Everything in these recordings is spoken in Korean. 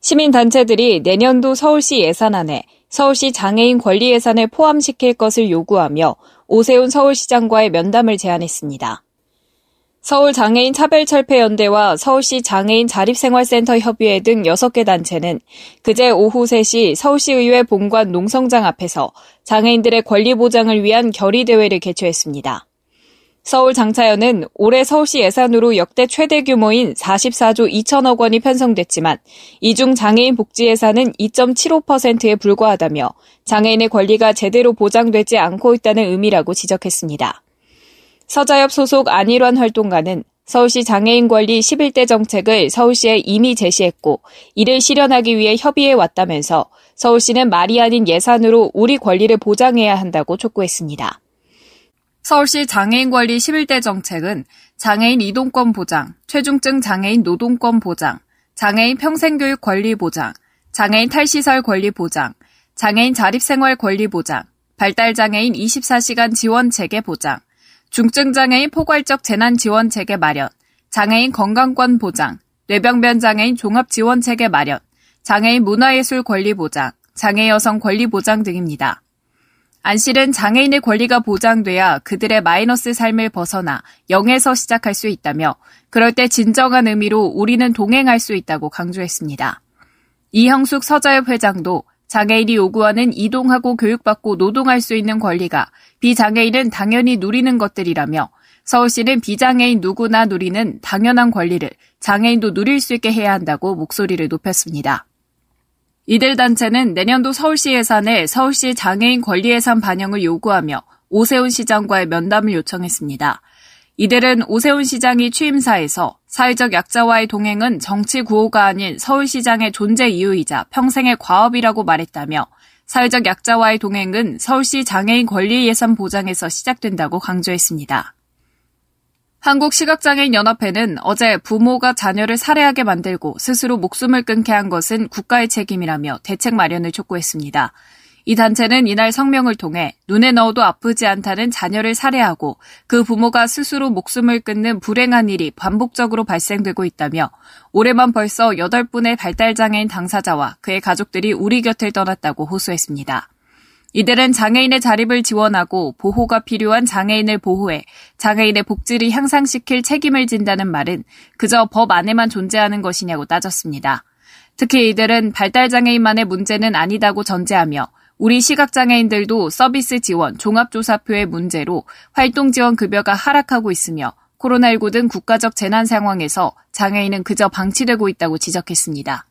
시민단체들이 내년도 서울시 예산안에 서울시 장애인 권리 예산을 포함시킬 것을 요구하며 오세훈 서울시장과의 면담을 제안했습니다. 서울 장애인 차별 철폐 연대와 서울시 장애인 자립생활센터 협의회 등 6개 단체는 그제 오후 3시 서울시 의회 본관 농성장 앞에서 장애인들의 권리 보장을 위한 결의 대회를 개최했습니다. 서울 장차연은 올해 서울시 예산으로 역대 최대 규모인 44조 2천억 원이 편성됐지만 이 중 장애인 복지 예산은 2.75%에 불과하다며 장애인의 권리가 제대로 보장되지 않고 있다는 의미라고 지적했습니다. 서자엽 소속 안일환 활동가는 서울시 장애인 권리 11대 정책을 서울시에 이미 제시했고 이를 실현하기 위해 협의해 왔다면서 서울시는 말이 아닌 예산으로 우리 권리를 보장해야 한다고 촉구했습니다. 서울시 장애인 관리 11대 정책은 장애인 이동권 보장, 최중증 장애인 노동권 보장, 장애인 평생교육 권리 보장, 장애인 탈시설 권리 보장, 장애인 자립생활 권리 보장, 발달장애인 24시간 지원 체계 보장, 중증장애인 포괄적 재난 지원 체계 마련, 장애인 건강권 보장, 뇌병변 장애인 종합 지원 체계 마련, 장애인 문화예술 권리 보장, 장애 여성 권리 보장 등입니다. 안실은 장애인의 권리가 보장돼야 그들의 마이너스 삶을 벗어나 0에서 시작할 수 있다며 그럴 때 진정한 의미로 우리는 동행할 수 있다고 강조했습니다. 이형숙 서자협 회장도 장애인이 요구하는 이동하고 교육받고 노동할 수 있는 권리가 비장애인은 당연히 누리는 것들이라며 서울시는 비장애인 누구나 누리는 당연한 권리를 장애인도 누릴 수 있게 해야 한다고 목소리를 높였습니다. 이들 단체는 내년도 서울시 예산에 서울시 장애인 권리 예산 반영을 요구하며 오세훈 시장과의 면담을 요청했습니다. 이들은 오세훈 시장이 취임사에서 사회적 약자와의 동행은 정치 구호가 아닌 서울시장의 존재 이유이자 평생의 과업이라고 말했다며 사회적 약자와의 동행은 서울시 장애인 권리 예산 보장에서 시작된다고 강조했습니다. 한국시각장애인연합회는 어제 부모가 자녀를 살해하게 만들고 스스로 목숨을 끊게 한 것은 국가의 책임이라며 대책 마련을 촉구했습니다. 이 단체는 이날 성명을 통해 눈에 넣어도 아프지 않다는 자녀를 살해하고 그 부모가 스스로 목숨을 끊는 불행한 일이 반복적으로 발생되고 있다며 올해만 벌써 8분의 발달장애인 당사자와 그의 가족들이 우리 곁을 떠났다고 호소했습니다. 이들은 장애인의 자립을 지원하고 보호가 필요한 장애인을 보호해 장애인의 복지를 향상시킬 책임을 진다는 말은 그저 법 안에만 존재하는 것이냐고 따졌습니다. 특히 이들은 발달장애인만의 문제는 아니다고 전제하며 우리 시각장애인들도 서비스 지원, 종합조사표의 문제로 활동 지원 급여가 하락하고 있으며 코로나19 등 국가적 재난 상황에서 장애인은 그저 방치되고 있다고 지적했습니다.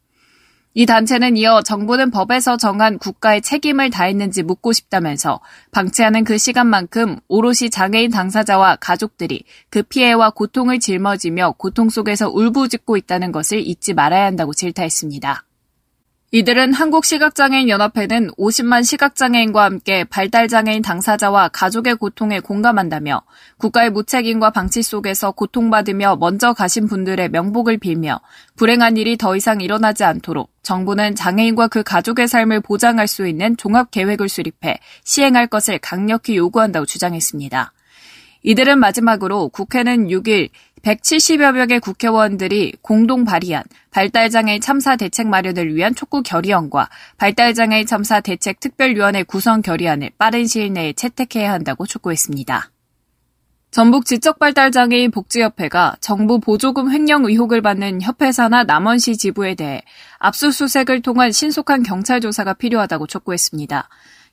이 단체는 이어 정부는 법에서 정한 국가의 책임을 다했는지 묻고 싶다면서 방치하는 그 시간만큼 오롯이 장애인 당사자와 가족들이 그 피해와 고통을 짊어지며 고통 속에서 울부짖고 있다는 것을 잊지 말아야 한다고 질타했습니다. 이들은 한국시각장애인연합회는 50만 시각장애인과 함께 발달장애인 당사자와 가족의 고통에 공감한다며 국가의 무책임과 방치 속에서 고통받으며 먼저 가신 분들의 명복을 빌며 불행한 일이 더 이상 일어나지 않도록 정부는 장애인과 그 가족의 삶을 보장할 수 있는 종합계획을 수립해 시행할 것을 강력히 요구한다고 주장했습니다. 이들은 마지막으로 국회는 6일 170여 명의 국회의원들이 공동 발의한 발달장애인 참사 대책 마련을 위한 촉구 결의안과 발달장애인 참사 대책 특별위원회 구성 결의안을 빠른 시일 내에 채택해야 한다고 촉구했습니다. 전북 지적발달장애인 복지협회가 정부 보조금 횡령 의혹을 받는 협회사나 남원시 지부에 대해 압수수색을 통한 신속한 경찰 조사가 필요하다고 촉구했습니다.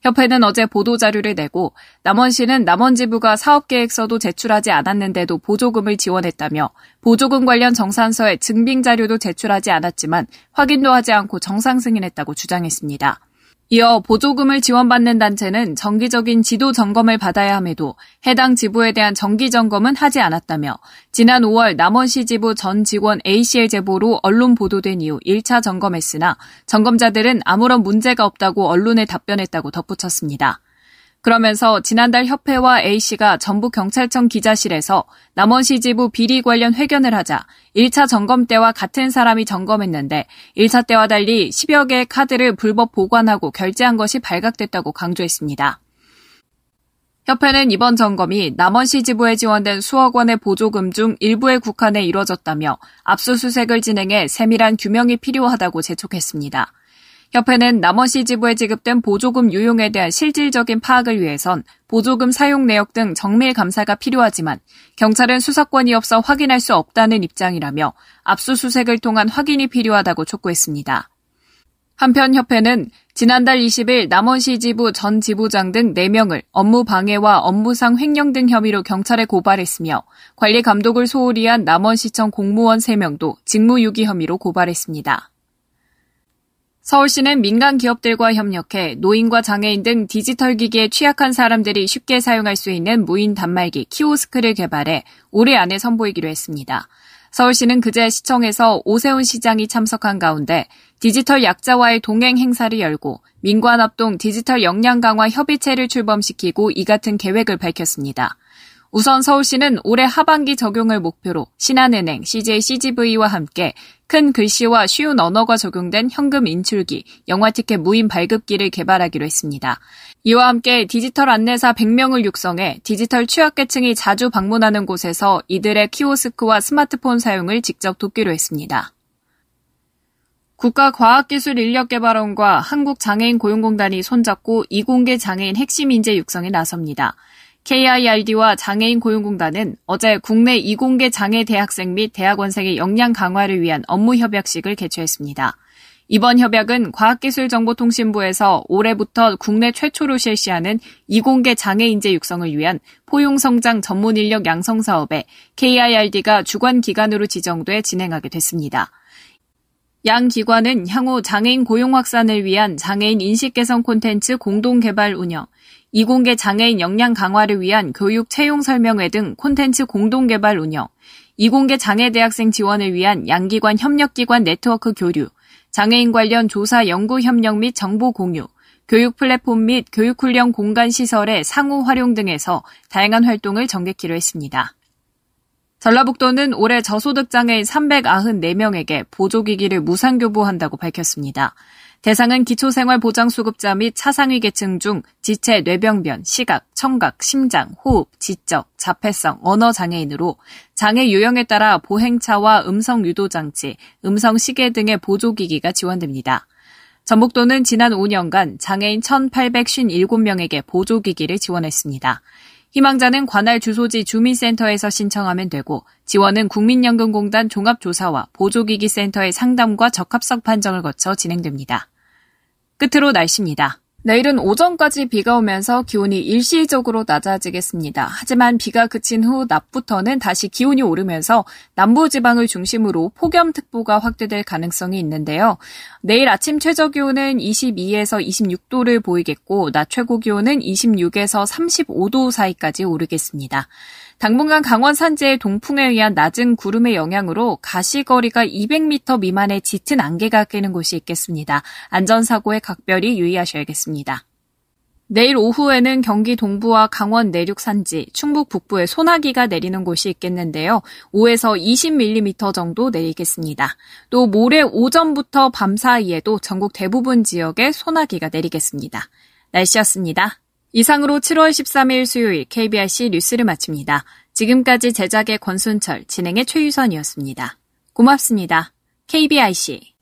협회는 어제 보도자료를 내고 남원시는 남원지부가 사업계획서도 제출하지 않았는데도 보조금을 지원했다며 보조금 관련 정산서에 증빙 자료도 제출하지 않았지만 확인도 하지 않고 정상 승인했다고 주장했습니다. 이어 보조금을 지원받는 단체는 정기적인 지도 점검을 받아야 함에도 해당 지부에 대한 정기 점검은 하지 않았다며 지난 5월 남원시 지부 전 직원 A씨의 제보로 언론 보도된 이후 1차 점검했으나 점검자들은 아무런 문제가 없다고 언론에 답변했다고 덧붙였습니다. 그러면서 지난달 협회와 A씨가 전북경찰청 기자실에서 남원시 지부 비리 관련 회견을 하자 1차 점검 때와 같은 사람이 점검했는데 1차 때와 달리 10여 개의 카드를 불법 보관하고 결제한 것이 발각됐다고 강조했습니다. 협회는 이번 점검이 남원시 지부에 지원된 수억 원의 보조금 중 일부에 국한해 이뤄졌다며 압수수색을 진행해 세밀한 규명이 필요하다고 재촉했습니다. 협회는 남원시 지부에 지급된 보조금 유용에 대한 실질적인 파악을 위해선 보조금 사용 내역 등 정밀 감사가 필요하지만 경찰은 수사권이 없어 확인할 수 없다는 입장이라며 압수수색을 통한 확인이 필요하다고 촉구했습니다. 한편 협회는 지난달 20일 남원시 지부 전 지부장 등 4명을 업무 방해와 업무상 횡령 등 혐의로 경찰에 고발했으며 관리 감독을 소홀히 한 남원시청 공무원 3명도 직무유기 혐의로 고발했습니다. 서울시는 민간 기업들과 협력해 노인과 장애인 등 디지털 기기에 취약한 사람들이 쉽게 사용할 수 있는 무인 단말기 키오스크를 개발해 올해 안에 선보이기로 했습니다. 서울시는 그제 시청에서 오세훈 시장이 참석한 가운데 디지털 약자와의 동행 행사를 열고 민관합동 디지털 역량 강화 협의체를 출범시키고 이 같은 계획을 밝혔습니다. 우선 서울시는 올해 하반기 적용을 목표로 신한은행, CJ CGV와 함께 큰 글씨와 쉬운 언어가 적용된 현금 인출기, 영화 티켓 무인 발급기를 개발하기로 했습니다. 이와 함께 디지털 안내사 100명을 육성해 디지털 취약계층이 자주 방문하는 곳에서 이들의 키오스크와 스마트폰 사용을 직접 돕기로 했습니다. 국가과학기술인력개발원과 한국장애인 고용공단이 손잡고 이공계 장애인 핵심 인재 육성에 나섭니다. KIRD와 장애인 고용공단은 어제 국내 이공계 장애 대학생 및 대학원생의 역량 강화를 위한 업무 협약식을 개최했습니다. 이번 협약은 과학기술정보통신부에서 올해부터 국내 최초로 실시하는 이공계 장애 인재 육성을 위한 포용성장 전문 인력 양성 사업에 KIRD가 주관 기관으로 지정돼 진행하게 됐습니다. 양 기관은 향후 장애인 고용 확산을 위한 장애인 인식 개선 콘텐츠 공동 개발 운영, 이공계 장애인 역량 강화를 위한 교육 채용 설명회 등 콘텐츠 공동 개발 운영, 이공계 장애 대학생 지원을 위한 양기관 협력기관 네트워크 교류, 장애인 관련 조사 연구 협력 및 정보 공유, 교육 플랫폼 및 교육 훈련 공간 시설의 상호 활용 등에서 다양한 활동을 전개키로 했습니다. 전라북도는 올해 저소득 장애인 394명에게 보조기기를 무상교부한다고 밝혔습니다. 대상은 기초생활보장수급자 및 차상위 계층 중 지체, 뇌병변, 시각, 청각, 심장, 호흡, 지적, 자폐성, 언어 장애인으로 장애 유형에 따라 보행차와 음성 유도 장치, 음성 시계 등의 보조기기가 지원됩니다. 전북도는 지난 5년간 장애인 1,857명에게 보조기기를 지원했습니다. 희망자는 관할 주소지 주민센터에서 신청하면 되고 지원은 국민연금공단 종합조사와 보조기기센터의 상담과 적합성 판정을 거쳐 진행됩니다. 끝으로 날씨입니다. 내일은 오전까지 비가 오면서 기온이 일시적으로 낮아지겠습니다. 하지만 비가 그친 후 낮부터는 다시 기온이 오르면서 남부지방을 중심으로 폭염특보가 확대될 가능성이 있는데요. 내일 아침 최저 기온은 22에서 26도를 보이겠고 낮 최고 기온은 26에서 35도 사이까지 오르겠습니다. 당분간 강원 산지의 동풍에 의한 낮은 구름의 영향으로 가시거리가 200m 미만의 짙은 안개가 끼는 곳이 있겠습니다. 안전사고에 각별히 유의하셔야겠습니다. 내일 오후에는 경기 동부와 강원 내륙 산지, 충북 북부에 소나기가 내리는 곳이 있겠는데요. 5에서 20mm 정도 내리겠습니다. 또 모레 오전부터 밤 사이에도 전국 대부분 지역에 소나기가 내리겠습니다. 날씨였습니다. 이상으로 7월 13일 수요일 KBRC 뉴스를 마칩니다. 지금까지 제작의 권순철, 진행의 최유선이었습니다. 고맙습니다. KBIC